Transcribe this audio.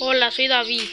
Hola, soy David.